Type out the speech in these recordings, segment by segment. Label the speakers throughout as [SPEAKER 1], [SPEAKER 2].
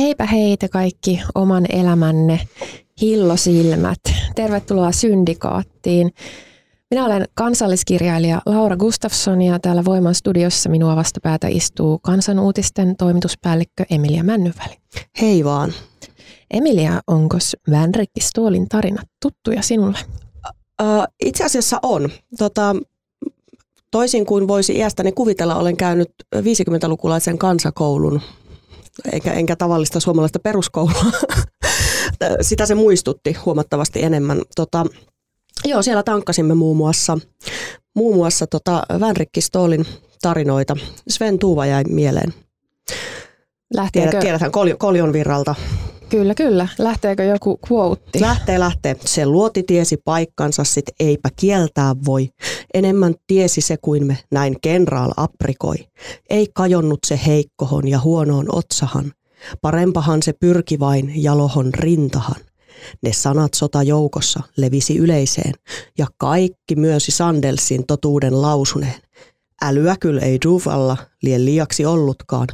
[SPEAKER 1] Heipä heitä kaikki oman elämänne hillosilmät. Tervetuloa Syndikaattiin. Minä olen kansalliskirjailija Laura Gustafsson ja täällä Voiman studiossa minua vastapäätä istuu kansanuutisten toimituspäällikkö Emilia Männyväli.
[SPEAKER 2] Hei vaan.
[SPEAKER 1] Emilia, onko Vänrikki Stoolin tarinat tuttuja sinulle?
[SPEAKER 2] Itse asiassa on. Tota, toisin kuin voisi iästäni kuvitella, olen käynyt 50-lukulaisen kansakoulun enkä, enkä tavallista suomalaista peruskoulua. Sitä se muistutti huomattavasti enemmän. Tota, joo, siellä tankkasimme muun muassa, muun muassa tota Vänrikki Stoolin tarinoita. Sven Tuuva jäi mieleen. Lähteekö? Tiedät, tiedäthän Koljon virralta.
[SPEAKER 1] Kyllä, kyllä. Lähteekö joku quote?
[SPEAKER 2] Lähtee, lähtee. Se luoti tiesi paikkansa, sit eipä kieltää voi. Enemmän tiesi se kuin me, näin kenraal aprikoi. Ei kajonnut se heikkohon ja huonoon otsahan. Parempahan se pyrki vain jalohon rintahan. Ne sanat sota joukossa levisi yleiseen, ja kaikki myösi Sandelsin totuuden lausuneen. Älyä kyllä ei Duvalla lien liiaksi ollutkaan.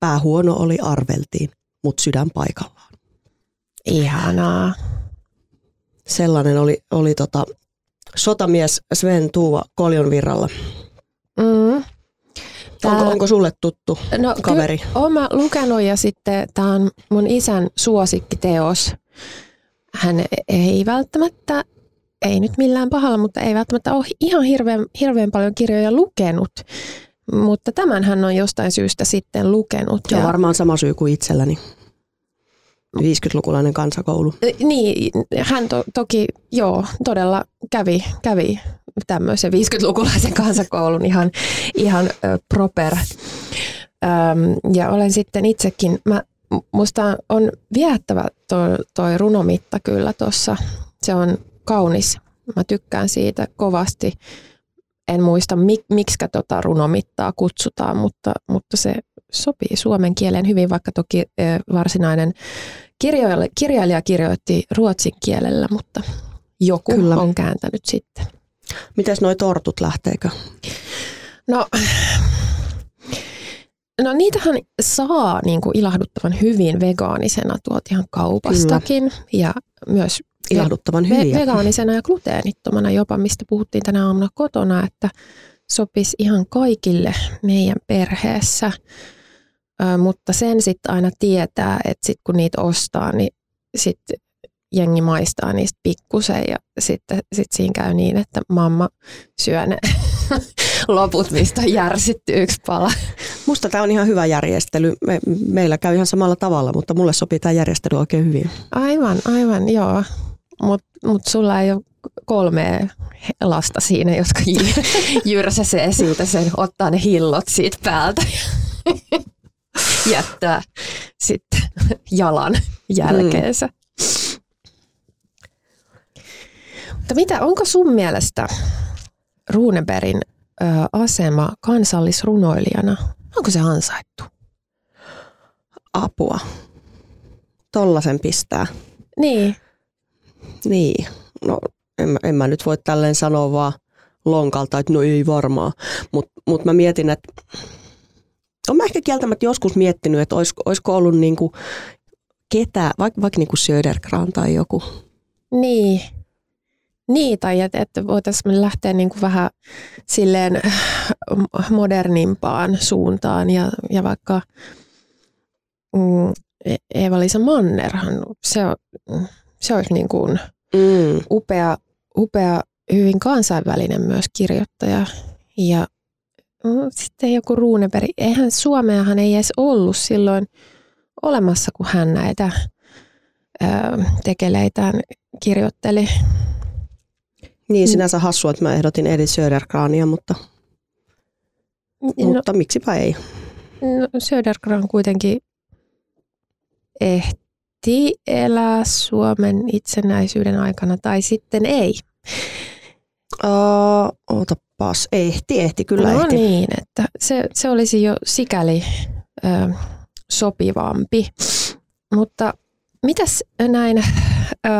[SPEAKER 2] Pää huono oli arveltiin, mut sydän paikallaan.
[SPEAKER 1] Ihanaa.
[SPEAKER 2] Sellainen oli, oli tota, sotamies Sven Tuuva Koljonvirralla. Mm. Tää, onko, onko sulle tuttu no, kaveri?
[SPEAKER 1] Olen lukenut ja sitten tämä on mun isän suosikkiteos. Hän ei välttämättä, ei nyt millään pahalla, mutta ei välttämättä ole ihan hirveän, hirveän paljon kirjoja lukenut. Mutta tämän hän on jostain syystä sitten lukenut.
[SPEAKER 2] On ja... varmaan sama syy kuin itselläni. 50-lukulainen kansakoulu.
[SPEAKER 1] Niin, hän to, toki joo, todella kävi, kävi tämmöisen 50-lukulaisen kansakoulun ihan, ihan ö, proper. Öm, ja olen sitten itsekin, mä, musta on viehättävä toi, toi runomitta kyllä tuossa. Se on kaunis. Mä tykkään siitä kovasti. En muista, mik, miksi tota runomittaa kutsutaan, mutta, mutta se sopii suomen kieleen hyvin, vaikka toki varsinainen kirjailija, kirjailija kirjoitti ruotsin kielellä, mutta joku Kyllä. on kääntänyt sitten.
[SPEAKER 2] Mites noi tortut, lähteekö?
[SPEAKER 1] No, no niitähän saa niin kuin ilahduttavan hyvin vegaanisena tuot ihan kaupastakin Kyllä. ja myös
[SPEAKER 2] ilahduttavan hyviä.
[SPEAKER 1] vegaanisena ja gluteenittomana jopa, mistä puhuttiin tänä aamuna kotona, että sopisi ihan kaikille meidän perheessä mutta sen sitten aina tietää, että sit kun niitä ostaa, niin sitten jengi maistaa niistä pikkusen ja sitten sit siinä käy niin, että mamma syö ne loput, mistä järsitty yksi pala.
[SPEAKER 2] Musta tämä on ihan hyvä järjestely. Me, meillä käy ihan samalla tavalla, mutta mulle sopii tämä järjestely oikein hyvin.
[SPEAKER 1] Aivan, aivan, joo. Mutta mut sulla ei ole kolme lasta siinä, jotka jyrsäsee siitä sen, ottaa ne hillot siitä päältä jättää sitten jalan jälkeensä. Mm. Mutta mitä, onko sun mielestä Runeberin ö, asema kansallisrunoilijana, onko se ansaittu?
[SPEAKER 2] Apua. Tollasen pistää.
[SPEAKER 1] Niin.
[SPEAKER 2] Niin. No en, en mä nyt voi tälleen sanoa vaan lonkalta, että no ei varmaan. Mutta mut mä mietin, että olen mä ehkä kieltämättä joskus miettinyt, että olisiko, olisiko ollut niin kuin ketä, vaikka, vaikka niin kuin Södergran tai joku.
[SPEAKER 1] Niin. Niin, tai että, että voitaisiin lähteä niin kuin vähän silleen modernimpaan suuntaan ja, ja vaikka mm, e-, Eeva-Liisa Mannerhan, se, on, se olisi niin kuin mm. upea, upea hyvin kansainvälinen myös kirjoittaja. Ja sitten joku Runeberg, eihän Suomeahan ei edes ollut silloin olemassa, kun hän näitä ö, tekeleitään kirjoitteli.
[SPEAKER 2] Niin, sinänsä hassua, että mä ehdotin Edith Södergrania, mutta, no, mutta miksipä ei.
[SPEAKER 1] No, Södergran kuitenkin ehti elää Suomen itsenäisyyden aikana, tai sitten ei.
[SPEAKER 2] Uh, otapas, ehti, ehti, kyllä
[SPEAKER 1] no
[SPEAKER 2] ehti.
[SPEAKER 1] niin, että se, se olisi jo sikäli ö, sopivampi. Mutta mitäs näin ö,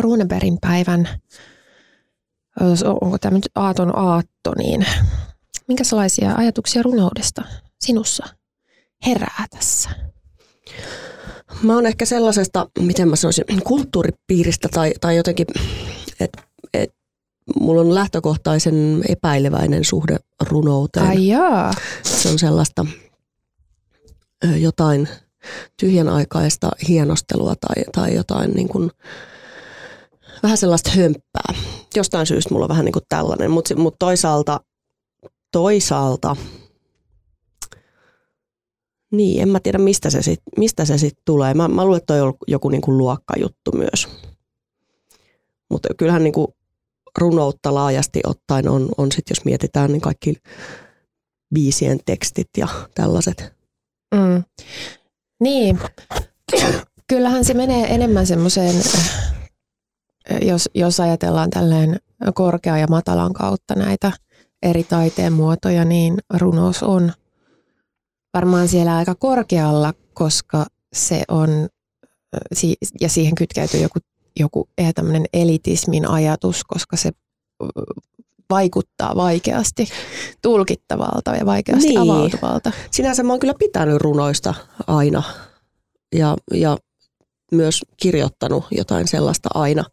[SPEAKER 1] Runebergin päivän, onko tämä nyt aaton aatto, niin minkälaisia ajatuksia runoudesta sinussa herää tässä?
[SPEAKER 2] Mä oon ehkä sellaisesta, miten mä sanoisin, kulttuuripiiristä tai, tai jotenkin, että et, mulla on lähtökohtaisen epäileväinen suhde runouteen.
[SPEAKER 1] Ai jaa.
[SPEAKER 2] Se on sellaista jotain tyhjän aikaista hienostelua tai, tai jotain niin kuin, vähän sellaista hömppää. Jostain syystä mulla on vähän niin kuin tällainen, mutta mut toisaalta, toisaalta niin, en mä tiedä mistä se sitten mistä se sit tulee. Mä, mä luulen, että toi on joku niinku luokkajuttu myös. Mutta kyllähän niinku runoutta laajasti ottaen on, on sitten, jos mietitään, niin kaikki biisien tekstit ja tällaiset.
[SPEAKER 1] Mm. Niin, kyllähän se menee enemmän semmoiseen, jos, jos ajatellaan tälleen korkea ja matalan kautta näitä eri taiteen muotoja, niin runous on varmaan siellä aika korkealla, koska se on, ja siihen kytkeytyy joku, joku ihan tämmöinen elitismin ajatus, koska se vaikuttaa vaikeasti tulkittavalta ja vaikeasti niin. avautuvalta.
[SPEAKER 2] Sinänsä mä oon kyllä pitänyt runoista aina ja, ja myös kirjoittanut jotain sellaista aina,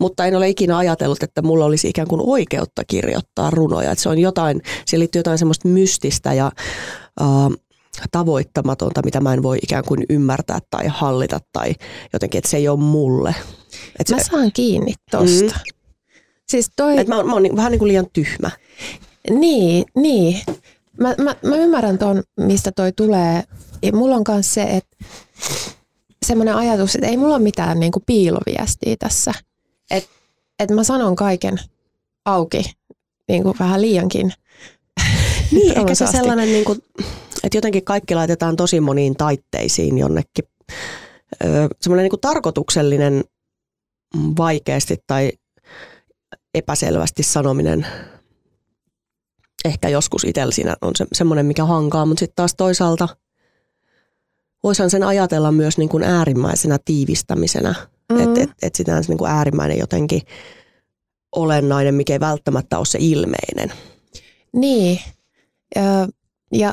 [SPEAKER 2] mutta en ole ikinä ajatellut, että mulla olisi ikään kuin oikeutta kirjoittaa runoja. Että se on jotain, siihen liittyy jotain semmoista mystistä ja uh, tavoittamatonta, mitä mä en voi ikään kuin ymmärtää tai hallita tai jotenkin, että se ei ole mulle.
[SPEAKER 1] Et mä se, saan kiinni tosta. Mm.
[SPEAKER 2] Siis toi... Et mä, oon, mä oon niin, vähän niin kuin liian tyhmä.
[SPEAKER 1] Niin, niin. Mä, mä, mä ymmärrän ton, mistä toi tulee. Ja mulla on myös se, että semmoinen ajatus, että ei mulla ole mitään niin kuin piiloviestiä tässä. Että et mä sanon kaiken auki, niin kuin vähän liiankin.
[SPEAKER 2] Niin, ehkä se sellainen, niin kuin, että jotenkin kaikki laitetaan tosi moniin taitteisiin jonnekin. Öö, semmoinen niin tarkoituksellinen vaikeasti tai epäselvästi sanominen ehkä joskus itsellä siinä on se, semmoinen, mikä hankaa, mutta sitten taas toisaalta voisihan sen ajatella myös niin kuin äärimmäisenä tiivistämisenä, mm. että et, et sitä on se niin kuin äärimmäinen jotenkin olennainen, mikä ei välttämättä ole se ilmeinen.
[SPEAKER 1] Niin, ja, ja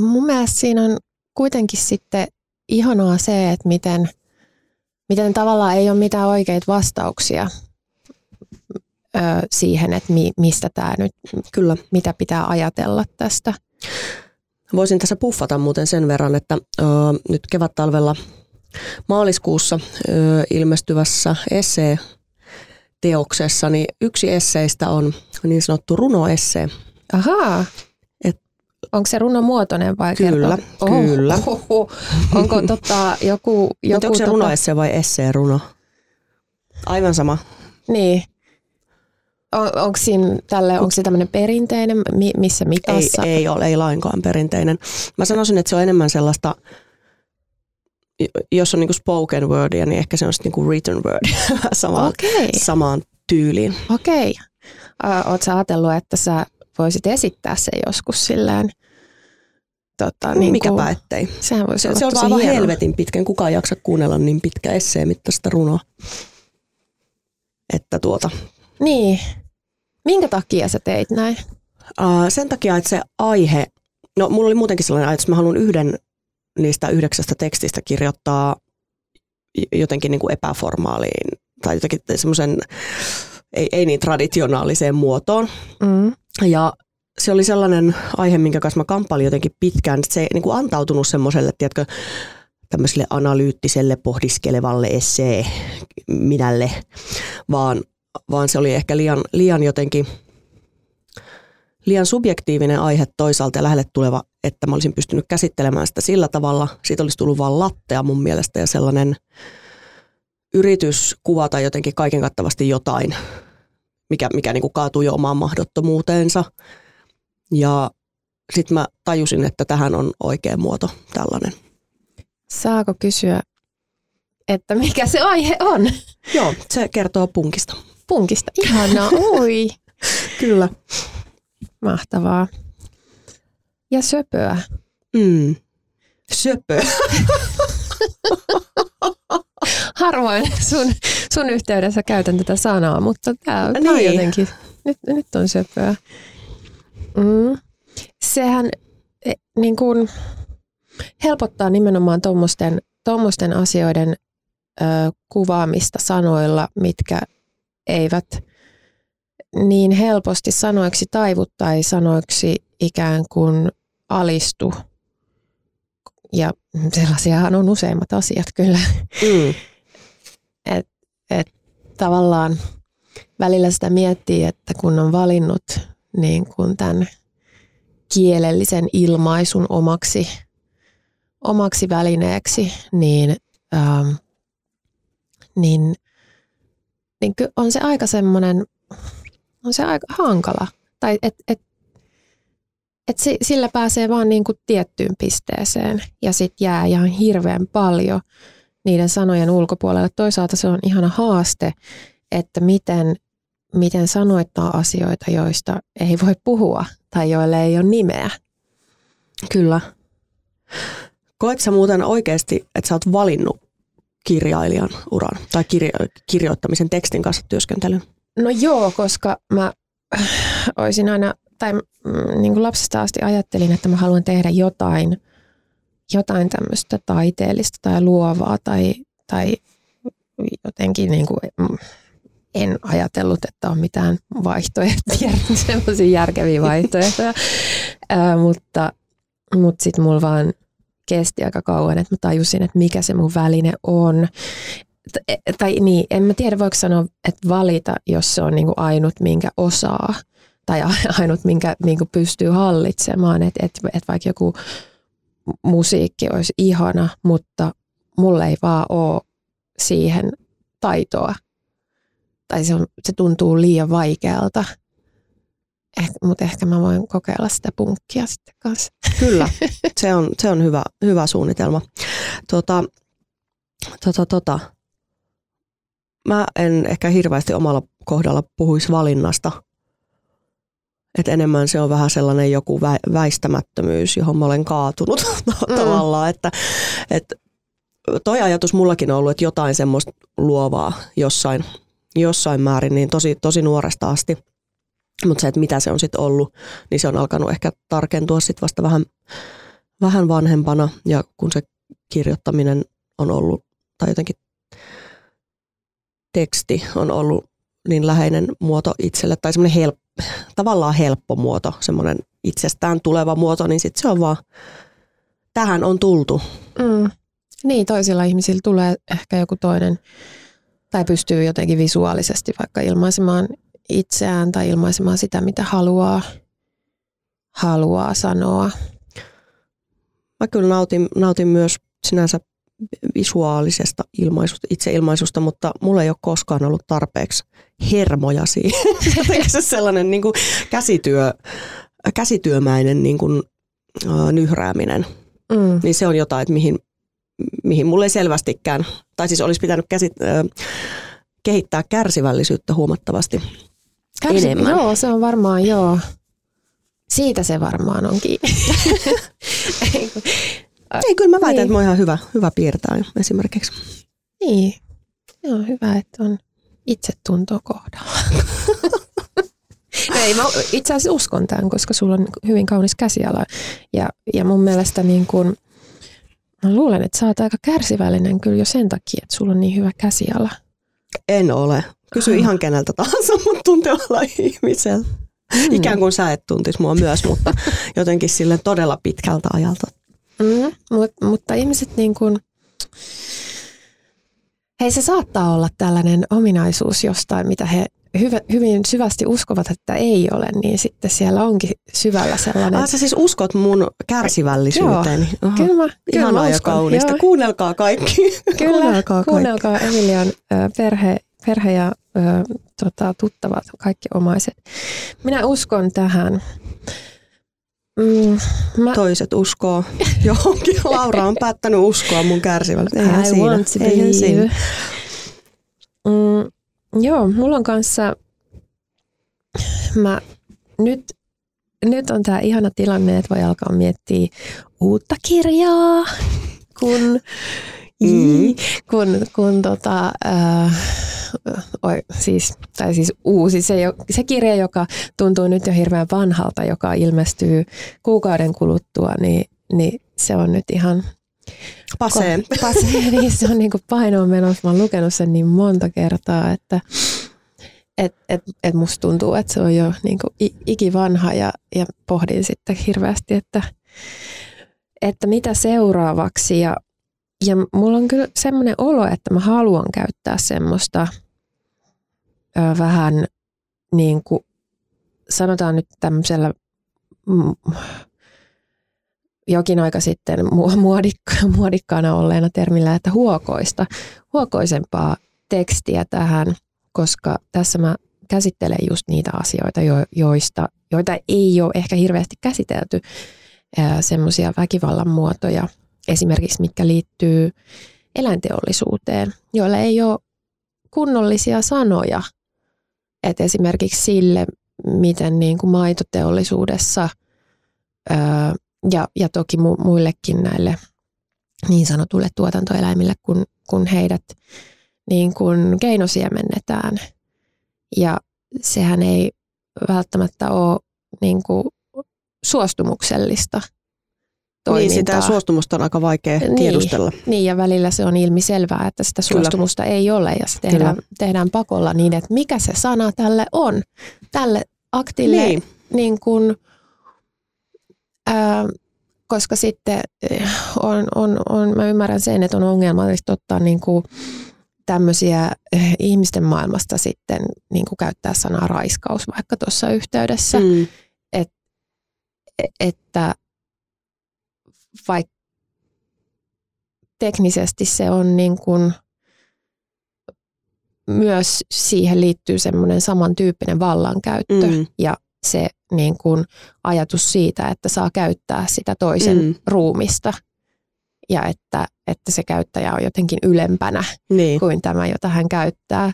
[SPEAKER 1] mun mielestä siinä on kuitenkin sitten ihanaa se, että miten, miten tavallaan ei ole mitään oikeita vastauksia ö, siihen, että mi, mistä tämä nyt, kyllä, mitä pitää ajatella tästä.
[SPEAKER 2] Voisin tässä puffata muuten sen verran, että ö, nyt kevät-talvella maaliskuussa ö, ilmestyvässä essee teoksessa, niin yksi esseistä on niin sanottu runoesse.
[SPEAKER 1] Ahaa. Onko se runomuotoinen vai
[SPEAKER 2] Kyllä,
[SPEAKER 1] kertoo?
[SPEAKER 2] kyllä.
[SPEAKER 1] Oh, oh, oh. Onko tota, joku... joku
[SPEAKER 2] onko se tota... runoesse vai essee runo? Aivan sama.
[SPEAKER 1] Niin. On, onko, siinä tälle, onko se tämmöinen perinteinen, missä mitassa?
[SPEAKER 2] Ei, ei ole, ei lainkaan perinteinen. Mä sanoisin, että se on enemmän sellaista, jos on niinku spoken wordia, niin ehkä se on sitten niinku written wordia samaan, okay. samaan tyyliin.
[SPEAKER 1] Okei. Okay. Oletko ajatellut, että sä voisit esittää se joskus silleen
[SPEAKER 2] Tota, niin Mikäpä kuin, ettei.
[SPEAKER 1] Sehän voisi
[SPEAKER 2] se, se on vaan helvetin pitkän. Kukaan jaksa kuunnella niin pitkä esseen mittaista runoa. Että tuota.
[SPEAKER 1] Niin. Minkä takia sä teit näin?
[SPEAKER 2] Uh, sen takia, että se aihe, no mulla oli muutenkin sellainen ajatus, että mä haluan yhden niistä yhdeksästä tekstistä kirjoittaa jotenkin niin kuin epäformaaliin tai jotenkin semmoisen ei, ei niin traditionaaliseen muotoon. Mm. Ja se oli sellainen aihe, minkä kanssa mä kamppailin jotenkin pitkään. Se ei niin kuin antautunut semmoiselle, tiedätkö, tämmöiselle analyyttiselle, pohdiskelevalle essee minälle, vaan, vaan se oli ehkä liian, liian jotenkin liian subjektiivinen aihe toisaalta ja lähelle tuleva, että mä olisin pystynyt käsittelemään sitä sillä tavalla. Siitä olisi tullut vain lattea mun mielestä ja sellainen yritys kuvata jotenkin kaiken kattavasti jotain, mikä, mikä niin kuin kaatuu jo omaan mahdottomuuteensa. Ja sitten mä tajusin, että tähän on oikea muoto tällainen.
[SPEAKER 1] Saako kysyä, että mikä se aihe on?
[SPEAKER 2] Joo, se kertoo punkista.
[SPEAKER 1] Punkista, ihanaa, oi.
[SPEAKER 2] Kyllä.
[SPEAKER 1] Mahtavaa. Ja söpöä.
[SPEAKER 2] Mm. Söpö.
[SPEAKER 1] Harvoin sun, sun yhteydessä käytän tätä sanaa, mutta tämä
[SPEAKER 2] Niin.
[SPEAKER 1] on jotenkin, nyt, nyt on söpöä. Mm. Sehän e, niin kuin, helpottaa nimenomaan tuommoisten tommosten asioiden ö, kuvaamista sanoilla, mitkä eivät niin helposti sanoiksi taivu tai sanoiksi ikään kuin alistu. Ja sellaisiahan on useimmat asiat kyllä.
[SPEAKER 2] Mm.
[SPEAKER 1] Tavallaan välillä sitä miettii, että kun on valinnut niin kuin tämän kielellisen ilmaisun omaksi, omaksi välineeksi, niin, ähm, niin, niin on se aika semmoinen, on se aika hankala. Tai et, et, et si- sillä pääsee vaan niin kuin tiettyyn pisteeseen ja sitten jää ihan hirveän paljon niiden sanojen ulkopuolelle. Toisaalta se on ihana haaste, että miten, miten sanoittaa asioita, joista ei voi puhua tai joille ei ole nimeä.
[SPEAKER 2] Kyllä. Koet sä muuten oikeasti, että sä oot valinnut kirjailijan uran tai kirjo- kirjoittamisen tekstin kanssa työskentelyn?
[SPEAKER 1] No joo, koska mä olisin aina, tai mm, niin kuin lapsesta asti ajattelin, että mä haluan tehdä jotain, jotain tämmöistä taiteellista tai luovaa tai, tai jotenkin niin kuin, mm, en ajatellut, että on mitään vaihtoehtoja, semmoisia järkeviä vaihtoehtoja, Ää, mutta, mutta sitten mulla vaan kesti aika kauan, että mä tajusin, että mikä se mun väline on. T- Tai niin, en mä tiedä voiko sanoa, että valita, jos se on niinku ainut, minkä osaa. Tai ainut, minkä niinku pystyy hallitsemaan. Että et, et vaikka joku musiikki olisi ihana, mutta mulle ei vaan ole siihen taitoa. Tai se, on, se tuntuu liian vaikealta. Eh, mutta ehkä mä voin kokeilla sitä punkkia sitten kanssa.
[SPEAKER 2] Kyllä, se on, se on hyvä, hyvä suunnitelma. Tota, tota, tota. Mä en ehkä hirveästi omalla kohdalla puhuisi valinnasta. Et enemmän se on vähän sellainen joku vä- väistämättömyys, johon mä olen kaatunut
[SPEAKER 1] Mm.
[SPEAKER 2] tavallaan. Että, et toi ajatus mullakin on ollut, että jotain semmoista luovaa jossain, jossain määrin, niin tosi, tosi nuoresta asti. Mutta se, että mitä se on sitten ollut, niin se on alkanut ehkä tarkentua sitten vasta vähän, vähän vanhempana. Ja kun se kirjoittaminen on ollut, tai jotenkin teksti on ollut niin läheinen muoto itselle, tai semmoinen help, tavallaan helppo muoto, semmoinen itsestään tuleva muoto, niin sitten se on vaan, tähän on tultu.
[SPEAKER 1] Mm. Niin, toisilla ihmisillä tulee ehkä joku toinen, tai pystyy jotenkin visuaalisesti vaikka ilmaisemaan itseään tai ilmaisemaan sitä, mitä haluaa, haluaa sanoa.
[SPEAKER 2] Mä kyllä nautin, nautin myös sinänsä visuaalisesta ilmaisusta, itseilmaisusta, mutta mulla ei ole koskaan ollut tarpeeksi hermoja siihen. Jotenkin se sellainen niin kuin käsityö, käsityömäinen niin kuin, äh, nyhrääminen,
[SPEAKER 1] Mm.
[SPEAKER 2] niin se on jotain, että mihin, mihin mulle ei selvästikään, tai siis olisi pitänyt käsit, äh, kehittää kärsivällisyyttä huomattavasti enemmän.
[SPEAKER 1] Joo, se on varmaan, joo. Siitä se varmaan on kiinni. Ei
[SPEAKER 2] kyllä mä väitän,
[SPEAKER 1] Niin.
[SPEAKER 2] että mä oon ihan hyvä, hyvä piirtää esimerkiksi.
[SPEAKER 1] niin, se on hyvä, että on itsetunto kohdalla. No ei, mä itse asiassa uskon tämän, koska sulla on hyvin kaunis käsiala. Ja, ja mun mielestä niin kun, mä luulen, että sä oot aika kärsivällinen kyllä jo sen takia, että sulla on niin hyvä käsiala.
[SPEAKER 2] En ole. Kysy
[SPEAKER 1] Ah.
[SPEAKER 2] ihan keneltä tahansa, mutta tuntevalla ihmisellä.
[SPEAKER 1] Mm.
[SPEAKER 2] Ikään kuin sä et tuntisi mua myös, mutta jotenkin sille todella pitkältä ajalta.
[SPEAKER 1] Mm, mut, mutta ihmiset niin kuin, hei se saattaa olla tällainen ominaisuus jostain, mitä he hyvä, hyvin syvästi uskovat, että ei ole, niin sitten siellä onkin syvällä sellainen.
[SPEAKER 2] Ah, sä siis uskot mun kärsivällisyyteen.
[SPEAKER 1] Joo, kyllä mä, kyllä
[SPEAKER 2] Ihanaa ja kaunista. Joo. Kuunnelkaa kaikki.
[SPEAKER 1] Kyllä, kuunnelkaa, kuunnelkaa kaikki. Emilian perhe, perhe ja ö, tota, tuttavat, kaikki omaiset. Minä uskon tähän.
[SPEAKER 2] Mm, mä... Toiset uskoo johonkin. Laura on päättänyt uskoa mun kärsivällisyyteen.
[SPEAKER 1] Eihän I siinä. want to Eihän Siinä. Mm, joo, mulla on kanssa, mä nyt, nyt on tämä ihana tilanne, että voi alkaa miettiä uutta kirjaa, kun, mm. kun, kun tota, äh, oi, siis, tai siis uusi, se, se kirja, joka tuntuu nyt jo hirveän vanhalta, joka ilmestyy kuukauden kuluttua, niin, niin se on nyt ihan
[SPEAKER 2] Paseen.
[SPEAKER 1] Paseen, niin se on niin kuin painoon menossa. Mä oon lukenut sen niin monta kertaa, että et, et, et musta tuntuu, että se on jo niin kuin ikivanha ja, ja pohdin sitten hirveästi, että, että mitä seuraavaksi. Ja, ja mulla on kyllä semmoinen olo, että mä haluan käyttää semmoista ö, vähän niin kuin, sanotaan nyt tämmöisellä jokin aika sitten muodikka, muodikkaana olleena termillä, että huokoista, huokoisempaa tekstiä tähän, koska tässä mä käsittelen just niitä asioita, joista, joita ei ole ehkä hirveästi käsitelty, semmoisia väkivallan muotoja, esimerkiksi mitkä liittyy eläinteollisuuteen, joilla ei ole kunnollisia sanoja. Et esimerkiksi sille, miten niin kuin maitoteollisuudessa ja, ja toki mu, muillekin näille niin sanotuille tuotantoeläimille, kun, kun heidät niin kuin keinosiemennetään. Ja sehän ei välttämättä ole niin kuin suostumuksellista toimintaa.
[SPEAKER 2] Niin, sitä suostumusta on aika vaikea niin, tiedustella.
[SPEAKER 1] Niin, ja välillä se on ilmiselvää, että sitä suostumusta Kyllä. ei ole, ja se tehdään, tehdään pakolla niin, että mikä se sana tälle on. Tälle aktille niin. Niin kuin, Ää, koska sitten eh, on, on, on, mä ymmärrän sen, että on ongelmallista ottaa niin kuin tämmöisiä eh, ihmisten maailmasta sitten niin kuin käyttää sanaa raiskaus vaikka tuossa yhteydessä. Mm. Et, että vaikka teknisesti se on niin kuin, myös siihen liittyy semmoinen samantyyppinen vallankäyttö mm. ja se niin kuin ajatus siitä, että saa käyttää sitä toisen mm. ruumista ja että, että se käyttäjä on jotenkin ylempänä niin. kuin tämä, jota hän käyttää.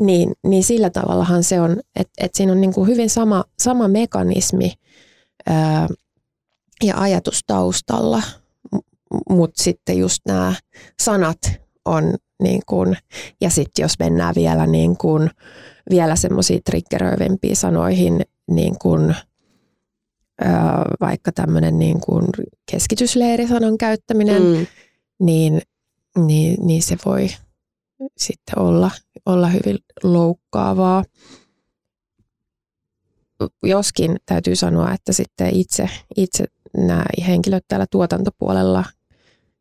[SPEAKER 1] Niin, niin sillä tavallahan se on, että, että siinä on niin kuin hyvin sama, sama mekanismi ää, ja ajatus taustalla, mutta sitten just nämä sanat on niin kuin, ja sitten jos mennään vielä niin kuin, vielä semmoisiin triggeröivempiin sanoihin, niin kuin, vaikka tämmöinen niin kuin keskitysleirisanan käyttäminen, mm. niin, niin, niin se voi sitten olla, olla hyvin loukkaavaa. Joskin täytyy sanoa, että sitten itse, itse nämä henkilöt täällä tuotantopuolella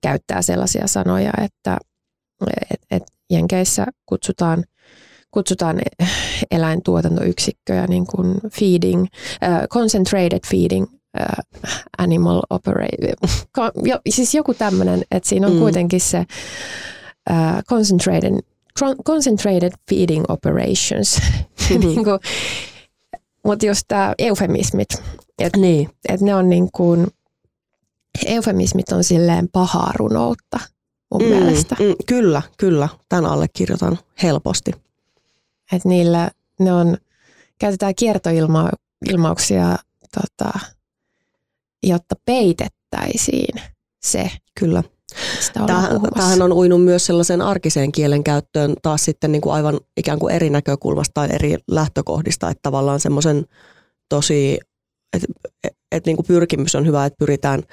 [SPEAKER 1] käyttää sellaisia sanoja, että et, et Jenkeissä kutsutaan – kutsutaan eläintuotantoyksikköjä niin kuin feeding, uh, concentrated feeding uh, animal operate. Jo, siis joku tämmöinen, että siinä on mm. kuitenkin se uh, concentrated, concentrated feeding operations. Niin kuin, mutta just tämä eufemismit, että niin. et ne on niin kuin, eufemismit on silleen pahaa runoutta mun mm, mielestä. Mm,
[SPEAKER 2] kyllä, kyllä. Tämän allekirjoitan helposti.
[SPEAKER 1] Että niillä ne on, käytetään kiertoilmauksia, tota, jotta peitettäisiin se.
[SPEAKER 2] Kyllä. Tähän on uinut myös sellaisen arkiseen kielen käyttöön taas sitten niin kuin aivan ikään kuin eri näkökulmasta tai eri lähtökohdista, että tavallaan semmoisen tosi, että et, niin kuin pyrkimys on hyvä, että pyritään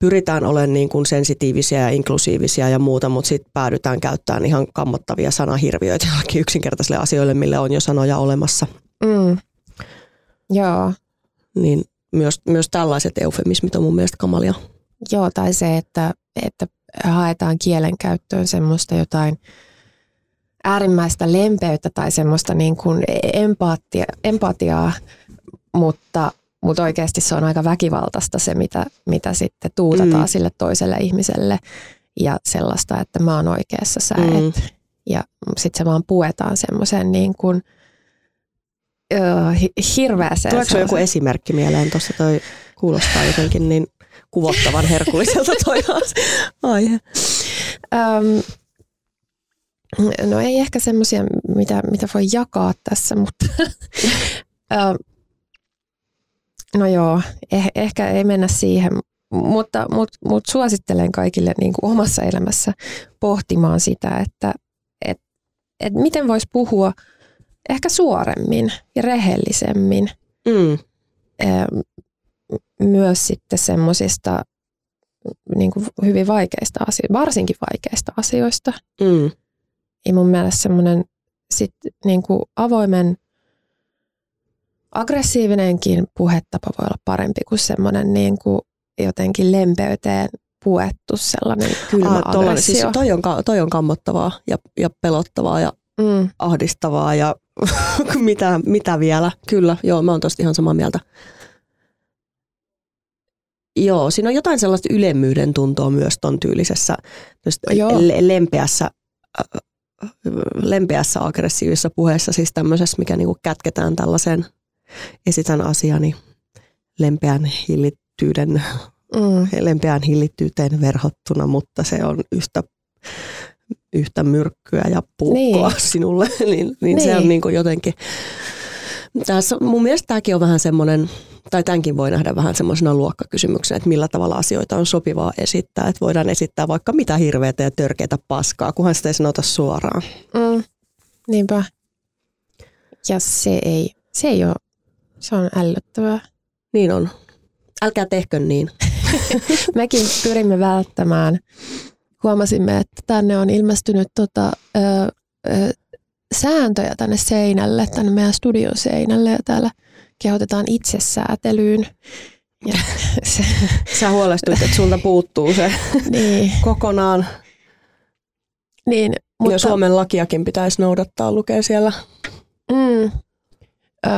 [SPEAKER 2] pyritään olemaan niin kuin sensitiivisiä ja inklusiivisia ja muuta, mutta sitten päädytään käyttämään ihan kammottavia sanahirviöitä jollakin yksinkertaisille asioille, mille on jo sanoja olemassa. Mm.
[SPEAKER 1] Joo.
[SPEAKER 2] Niin myös, myös tällaiset eufemismit on mun mielestä kamalia.
[SPEAKER 1] Joo, tai se, että, että haetaan kielen käyttöön semmoista jotain äärimmäistä lempeyttä tai semmoista niin kuin empatia, empatiaa, mutta, mutta oikeasti se on aika väkivaltaista se, mitä, mitä sitten tuutataan mm. sille toiselle ihmiselle ja sellaista, että mä oon oikeassa, sä mm. et. Ja sitten se vaan puetaan semmoisen niin kuin, uh, hirveäseen.
[SPEAKER 2] Tuleeko joku esimerkki mieleen? Tuossa toi kuulostaa jotenkin niin kuvottavan herkulliselta toi aihe. Um,
[SPEAKER 1] no ei ehkä semmoisia, mitä, mitä voi jakaa tässä, mutta um, no joo, eh, ehkä ei mennä siihen, mutta, mutta, mutta suosittelen kaikille niin kuin omassa elämässä pohtimaan sitä, että et, et miten voisi puhua ehkä suoremmin ja rehellisemmin. Mm. Myös sitten semmoisista niin hyvin vaikeista asioista, varsinkin vaikeista asioista. Mm. Ja mun mielestä semmoinen sit, niin kuin avoimen aggressiivinenkin puhetapa voi olla parempi kuin semmoinen niin kuin jotenkin lempeyteen puettu sellainen kylmä ah, aggressio. Siis
[SPEAKER 2] toi, on, toi on kammottavaa ja, ja pelottavaa ja mm. ahdistavaa ja mitä, mitä vielä. Kyllä, joo, mä oon tosta ihan samaa mieltä. Joo, siinä on jotain sellaista ylemmyyden tuntoa myös ton tyylisessä lempeässä, lempeässä aggressiivisessa puheessa, siis tämmöisessä, mikä niinku kätketään tällaiseen esitän asiani lempeän hillittyyden, mm. lempeään hillittyyteen verhottuna, mutta se on yhtä, yhtä myrkkyä ja puukkoa niin. sinulle, niin, niin, niin. se on niin. niin kuin jotenkin, tässä, mun mielestä tämäkin on vähän semmoinen, tai tämänkin voi nähdä vähän semmoisena luokkakysymyksenä, että millä tavalla asioita on sopivaa esittää. Että voidaan esittää vaikka mitä hirveätä ja törkeitä paskaa, kunhan sitä ei sanota suoraan. Mm,
[SPEAKER 1] niinpä. Ja se ei, se ei ole se on ällöttävää.
[SPEAKER 2] Niin on. Älkää tehkö niin.
[SPEAKER 1] Mekin pyrimme välttämään. Huomasimme, että tänne on ilmestynyt tota, ö, ö, sääntöjä tänne seinälle, tänne meidän studion seinälle ja täällä kehotetaan itsesäätelyyn. Ja
[SPEAKER 2] se, Sä huolestuit, että sulta puuttuu se niin. kokonaan.
[SPEAKER 1] Niin,
[SPEAKER 2] mutta, ja Suomen lakiakin pitäisi noudattaa, lukee siellä. Mm,
[SPEAKER 1] ö,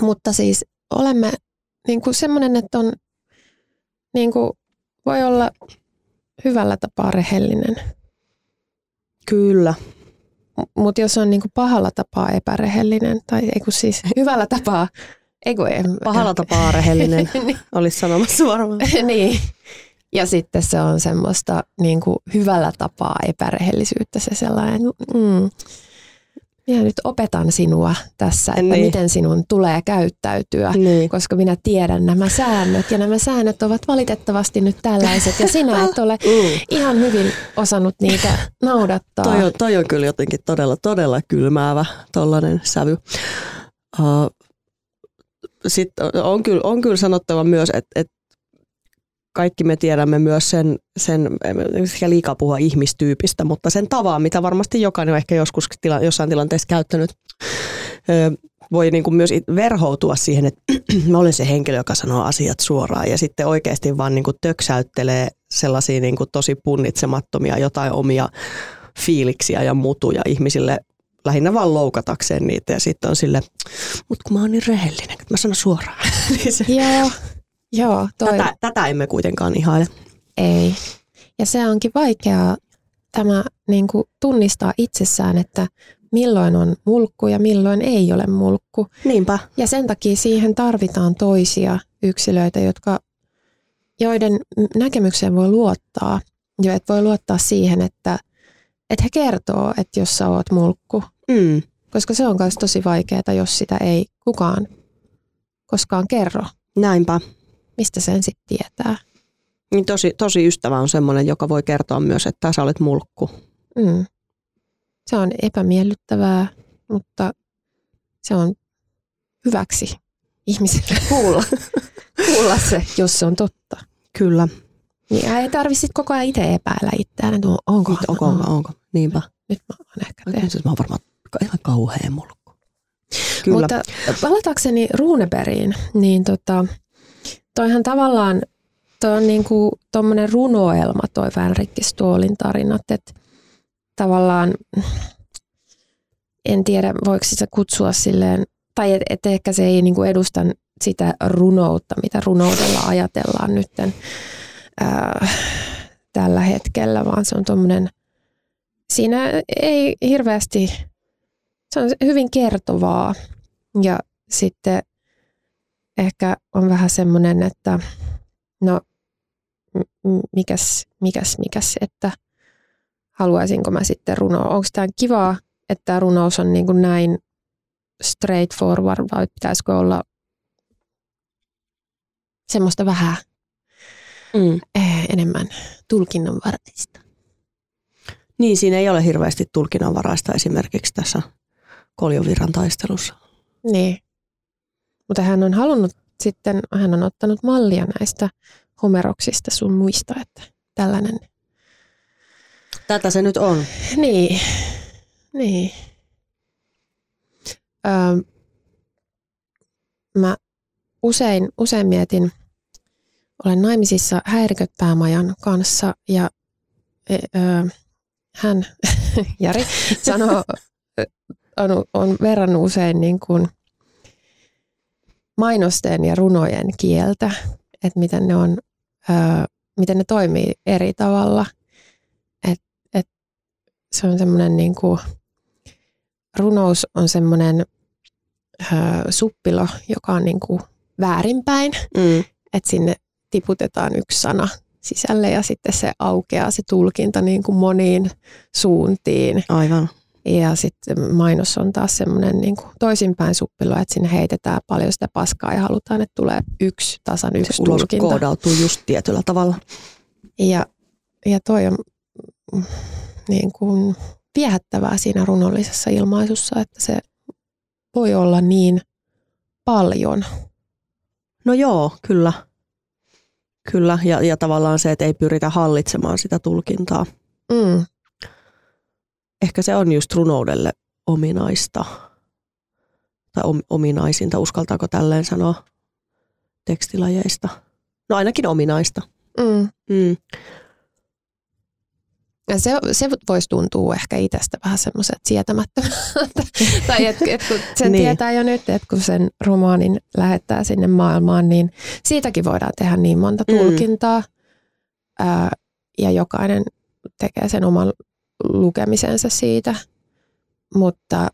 [SPEAKER 1] mutta siis olemme niin kuin semmoinen, että on, niin kuin, voi olla hyvällä tapaa rehellinen.
[SPEAKER 2] Kyllä.
[SPEAKER 1] Mutta jos on niin kuin pahalla tapaa epärehellinen, tai ei kun siis hyvällä tapaa, ei kun,
[SPEAKER 2] Pahalla tapaa rehellinen, niin. olisi sanomassa varmaan.
[SPEAKER 1] niin. Ja sitten se on semmoista niin kuin hyvällä tapaa epärehellisyyttä, se sellainen, mm, minä nyt opetan sinua tässä, että niin. miten sinun tulee käyttäytyä, niin. koska minä tiedän nämä säännöt. Ja nämä säännöt ovat valitettavasti nyt tällaiset, ja sinä et ole mm. ihan hyvin osannut niitä noudattaa.
[SPEAKER 2] Toi on, toi on kyllä jotenkin todella, todella kylmäävä tollainen sävy. Uh, sitten on kyllä, on kyllä sanottava myös, että, että kaikki me tiedämme myös sen, sen ehkä liikaa puhua ihmistyypistä, mutta sen tavan, mitä varmasti jokainen on ehkä joskus tila, jossain tilanteessa käyttänyt, voi niin kuin myös verhoutua siihen, että mä olen se henkilö, joka sanoo asiat suoraan ja sitten oikeasti vaan niin kuin töksäyttelee sellaisia niin kuin tosi punnitsemattomia jotain omia fiiliksiä ja mutuja ihmisille lähinnä vaan loukatakseen niitä ja sitten on sille, mutta kun mä oon niin rehellinen, että mä sanon suoraan. niin
[SPEAKER 1] se, Joo. Joo,
[SPEAKER 2] toi... tätä, tätä emme kuitenkaan ihaile.
[SPEAKER 1] Ei. Ja se onkin vaikeaa tämä niin kuin tunnistaa itsessään, että milloin on mulkku ja milloin ei ole mulkku.
[SPEAKER 2] Niinpä.
[SPEAKER 1] Ja sen takia siihen tarvitaan toisia yksilöitä, jotka, joiden näkemykseen voi luottaa. Jo, että voi luottaa siihen, että, että he kertoo, että jos sä oot mulkku. Mm. Koska se on myös tosi vaikeaa, jos sitä ei kukaan koskaan kerro.
[SPEAKER 2] Näinpä
[SPEAKER 1] mistä sen sitten tietää?
[SPEAKER 2] Niin tosi, tosi ystävä on semmoinen, joka voi kertoa myös, että sä olet mulkku. Mm.
[SPEAKER 1] Se on epämiellyttävää, mutta se on hyväksi ihmiselle kuulla, kuulla se, jos se on totta.
[SPEAKER 2] Kyllä.
[SPEAKER 1] Niin ei tarvitse koko ajan itse epäillä itseään, että onko,
[SPEAKER 2] Nyt, onko, onko, onko, niinpä.
[SPEAKER 1] Nyt mä oon ehkä tehnyt.
[SPEAKER 2] Nyt mä oon varmaan ihan kauhean mulkku.
[SPEAKER 1] Kyllä. Mutta palatakseni Ruuneberiin, niin tota, toihan tavallaan, toi on niinku tommonen runoelma toi Vänrikki tarinat, että tavallaan, en tiedä voiko sitä kutsua silleen, tai että et ehkä se ei niinku edusta sitä runoutta, mitä runoudella ajatellaan nytten ää, tällä hetkellä, vaan se on tuommoinen, siinä ei hirveästi, se on hyvin kertovaa. Ja sitten ehkä on vähän semmoinen, että no mikäs, mikäs, mikäs, että haluaisinko mä sitten runoa. Onko tämä kivaa, että tämä runous on niin kuin näin straightforward vai pitäisikö olla semmoista vähän mm. Eh, enemmän tulkinnanvaraista.
[SPEAKER 2] Niin, siinä ei ole hirveästi tulkinnanvaraista esimerkiksi tässä koljovirran taistelussa.
[SPEAKER 1] Niin, mutta hän on halunnut sitten, hän on ottanut mallia näistä homeroksista sun muista, että tällainen.
[SPEAKER 2] Tätä se nyt on.
[SPEAKER 1] Niin, niin. Öö, mä usein, usein mietin, olen naimisissa häiriköpäämajan kanssa ja e, ö, hän, Jari, sanoo, on, on verrannut usein niin kuin mainosten ja runojen kieltä, että miten ne, on, ö, miten ne toimii eri tavalla. Et, et se on semmoinen niin kuin, runous on semmoinen suppilo, joka on niin kuin väärinpäin, mm. että sinne tiputetaan yksi sana sisälle ja sitten se aukeaa se tulkinta niin kuin moniin suuntiin.
[SPEAKER 2] Aivan.
[SPEAKER 1] Ja sitten mainos on taas semmoinen niin toisinpäin suppilo, että sinne heitetään paljon sitä paskaa ja halutaan, että tulee yksi tasan yksi
[SPEAKER 2] se
[SPEAKER 1] tulkinta.
[SPEAKER 2] koodautuu just tietyllä tavalla.
[SPEAKER 1] Ja, ja toi on mm, niin kuin viehättävää siinä runollisessa ilmaisussa, että se voi olla niin paljon.
[SPEAKER 2] No joo, kyllä. Kyllä, ja, ja tavallaan se, että ei pyritä hallitsemaan sitä tulkintaa. Mm. Ehkä se on just runoudelle ominaista. Tai om, ominaisinta, uskaltaako tälleen sanoa tekstilajeista. No ainakin ominaista. Mm. Mm.
[SPEAKER 1] Ja se, se voisi tuntua ehkä itsestä vähän semmoiset sietämättömältä. tai että et kun sen niin. tietää jo nyt, että kun sen romaanin lähettää sinne maailmaan, niin siitäkin voidaan tehdä niin monta mm. tulkintaa. Mm. Ää, ja jokainen tekee sen oman lukemisensa siitä. Mutta,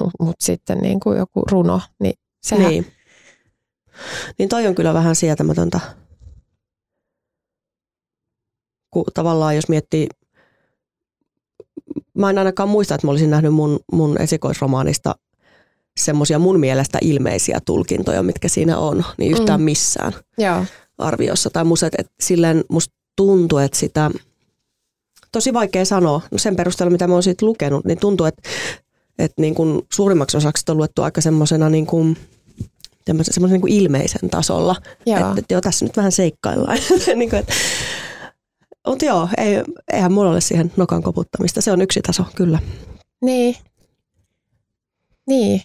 [SPEAKER 1] mutta sitten niin kuin joku runo, niin sehän...
[SPEAKER 2] Niin. niin toi on kyllä vähän sietämätöntä kun tavallaan jos miettii, mä en ainakaan muista, että mä olisin nähnyt mun, mun esikoisromaanista semmoisia mun mielestä ilmeisiä tulkintoja, mitkä siinä on, niin yhtään mm. missään
[SPEAKER 1] Joo.
[SPEAKER 2] arviossa tai muset, että silleen musta tuntuu, että sitä, tosi vaikea sanoa, no sen perusteella mitä mä oon siitä lukenut, niin tuntuu, että, että niin kuin suurimmaksi osaksi on luettu aika semmoisena niin kuin, semmoisen niin kuin ilmeisen tasolla, että, että joo, tässä nyt vähän seikkaillaan. niin kuin, että, mutta joo, ei, eihän mulla ole siihen nokan koputtamista. Se on yksi taso, kyllä.
[SPEAKER 1] Niin. Niin.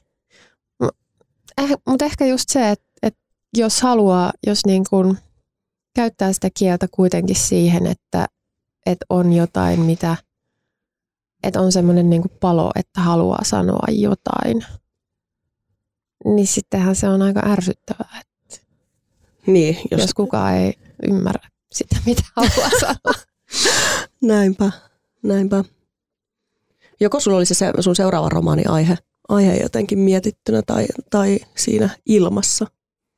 [SPEAKER 1] Eh, Mutta ehkä just se, että et jos haluaa, jos niin kun käyttää sitä kieltä kuitenkin siihen, että et on jotain, mitä, että on semmoinen niin palo, että haluaa sanoa jotain, niin sittenhän se on aika ärsyttävää. Että
[SPEAKER 2] niin,
[SPEAKER 1] jos, jos kukaan ei ymmärrä sitä, mitä haluaa sanoa.
[SPEAKER 2] näinpä, näinpä. Joko sulla oli se sun seuraava romaani aihe, aihe jotenkin mietittynä tai, tai siinä ilmassa?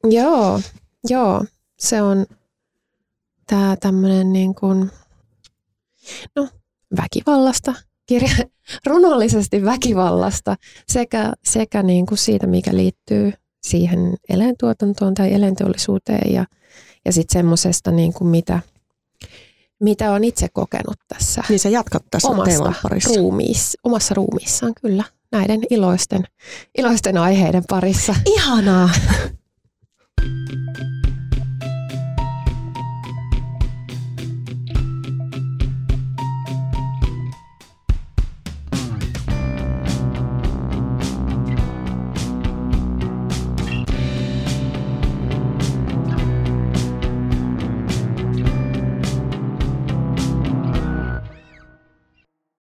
[SPEAKER 1] Joo, joo. Se on tämä tämmöinen niin kuin, no, väkivallasta, kirja, runollisesti väkivallasta sekä, sekä niin kuin siitä, mikä liittyy siihen eläintuotantoon tai eläinteollisuuteen ja ja sitten semmoisesta, niin kuin mitä, mitä on itse kokenut tässä.
[SPEAKER 2] Niin sä jatkat tässä omassa parissa.
[SPEAKER 1] Ruumiis, omassa ruumiissaan, kyllä. Näiden iloisten, iloisten aiheiden parissa.
[SPEAKER 2] Ihanaa!